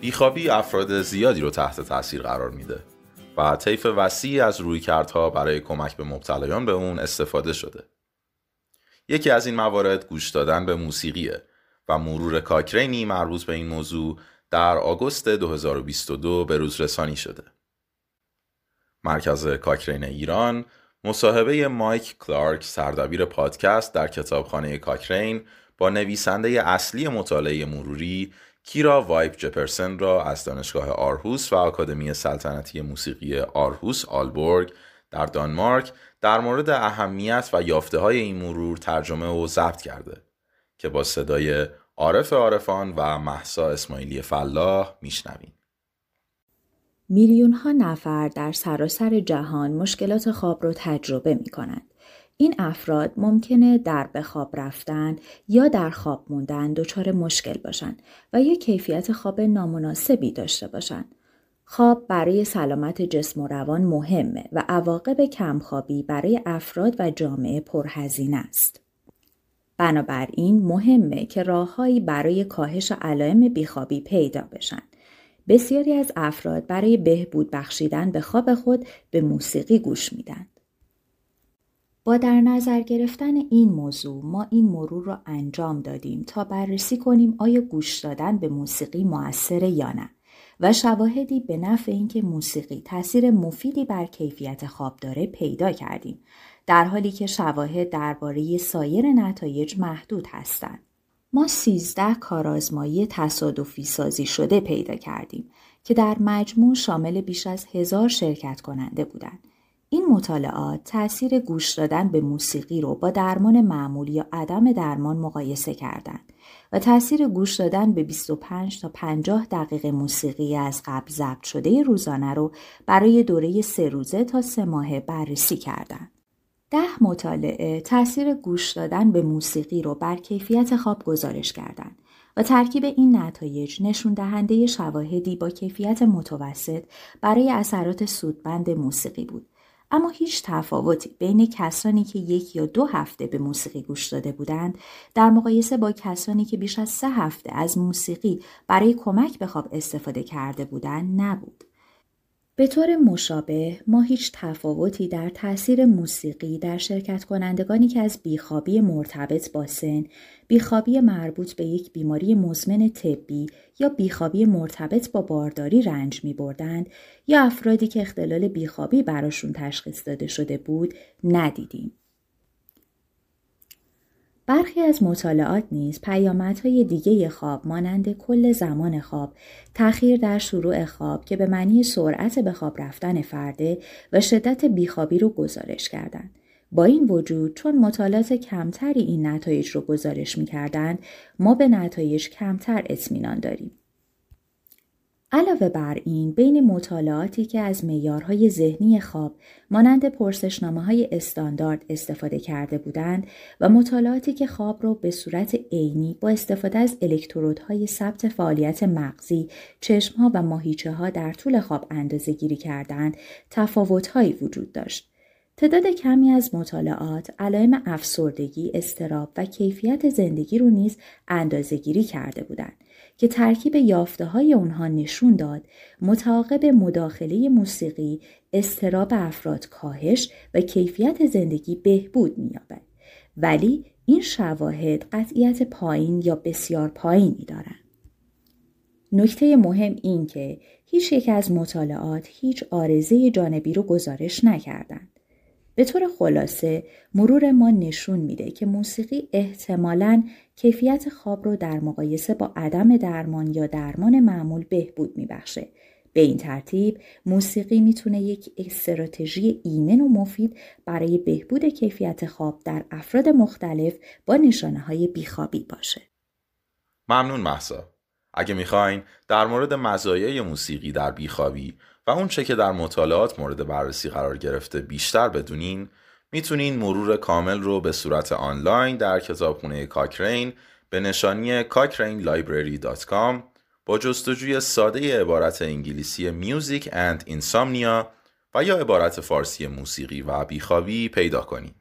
بیخوابی افراد زیادی رو تحت تاثیر قرار میده و طیف وسیعی از رویکردها برای کمک به مبتلایان به اون استفاده شده. یکی از این موارد گوش دادن به موسیقیه و مرور کاکرینی مربوط به این موضوع در آگوست 2022 به روز رسانی شده. مرکز کاکرین ایران مصاحبه مایک کلارک سردبیر پادکست در کتابخانه کاکرین با نویسنده اصلی مطالعه مروری کیرا وایب جسپرسن را از دانشگاه آرهوس و آکادمی سلطنتی موسیقی آرهوس آلبورگ در دانمارک در مورد اهمیت و یافته های این مرور ترجمه و ضبط کرده که با صدای عارف عارفان و مهسا اسماعیلی فلاح میشنویم. میلیون ها نفر در سراسر جهان مشکلات خواب را تجربه می کنند. این افراد ممکنه در به خواب رفتن یا در خواب موندن دچار مشکل باشند و یا کیفیت خواب نامناسبی داشته باشند. خواب برای سلامت جسم و روان مهمه و عواقب کمخوابی برای افراد و جامعه پرهزینه است. بنابراین مهمه که راههایی برای کاهش علائم بیخوابی پیدا بشن. بسیاری از افراد برای بهبود بخشیدن به خواب خود به موسیقی گوش میدن. در نظر گرفتن این موضوع ما این مرور را انجام دادیم تا بررسی کنیم آیا گوش دادن به موسیقی موثره یا نه و شواهدی به نفع اینکه موسیقی تاثیر مفیدی بر کیفیت خواب داره پیدا کردیم در حالی که شواهد درباره سایر نتایج محدود هستند. ما سیزده کارآزمایی تصادفی سازی شده پیدا کردیم که در مجموع شامل بیش از هزار شرکت کننده بودند. این مطالعات تاثیر گوش دادن به موسیقی رو با درمان معمول یا عدم درمان مقایسه کردند و تاثیر گوش دادن به 25 تا 50 دقیقه موسیقی از قبل ضبط شده روزانه رو برای دوره سه روزه تا سه ماهه بررسی کردند. ده مطالعه تاثیر گوش دادن به موسیقی رو بر کیفیت خواب گزارش کردند و ترکیب این نتایج نشون دهنده شواهدی با کیفیت متوسط برای اثرات سودمند موسیقی بود اما هیچ تفاوتی بین کسانی که یک یا دو هفته به موسیقی گوش داده بودند در مقایسه با کسانی که بیش از سه هفته از موسیقی برای کمک به خواب استفاده کرده بودند نبود. به طور مشابه ما هیچ تفاوتی در تاثیر موسیقی در شرکت کنندگانی که از بیخوابی مرتبط با سن، بیخوابی مربوط به یک بیماری مزمن طبی یا بیخوابی مرتبط با بارداری رنج می بردند یا افرادی که اختلال بیخوابی براشون تشخیص داده شده بود ندیدیم. برخی از مطالعات نیز پیامدهای دیگه خواب مانند کل زمان خواب، تأخیر در شروع خواب که به معنی سرعت به خواب رفتن فرده و شدت بیخوابی رو گزارش کردند. با این وجود چون مطالعات کمتری این نتایج رو گزارش می ما به نتایج کمتر اطمینان داریم. علاوه بر این بین مطالعاتی که از معیارهای ذهنی خواب مانند پرسشنامه های استاندارد استفاده کرده بودند و مطالعاتی که خواب را به صورت عینی با استفاده از الکترودهای ثبت فعالیت مغزی، چشمها و ماهیچه ها در طول خواب اندازه گیری کردند، تفاوتهایی وجود داشت. تعداد کمی از مطالعات علائم افسردگی، استراب و کیفیت زندگی رو نیز اندازه گیری کرده بودند. که ترکیب یافته های اونها نشون داد متعاقب مداخله موسیقی استراب افراد کاهش و کیفیت زندگی بهبود می‌یابد. ولی این شواهد قطعیت پایین یا بسیار پایینی دارند. نکته مهم این که هیچ یک از مطالعات هیچ آرزه جانبی رو گزارش نکردند. به طور خلاصه مرور ما نشون میده که موسیقی احتمالاً کیفیت خواب رو در مقایسه با عدم درمان یا درمان معمول بهبود میبخشه. به این ترتیب موسیقی می‌تونه یک استراتژی ایمن و مفید برای بهبود کیفیت خواب در افراد مختلف با نشانه های بیخوابی باشه. ممنون محسا. اگه می‌خواین در مورد مزایای موسیقی در بیخوابی و اون چه که در مطالعات مورد بررسی قرار گرفته بیشتر بدونین می‌تونین مرور کامل رو به صورت آنلاین در کتابخونه کاکرین به نشانی cochrane.library.com با جستجوی ساده عبارت انگلیسی میوزیک اند اینسامنیا و یا عبارت فارسی موسیقی و بیخوابی پیدا کنید.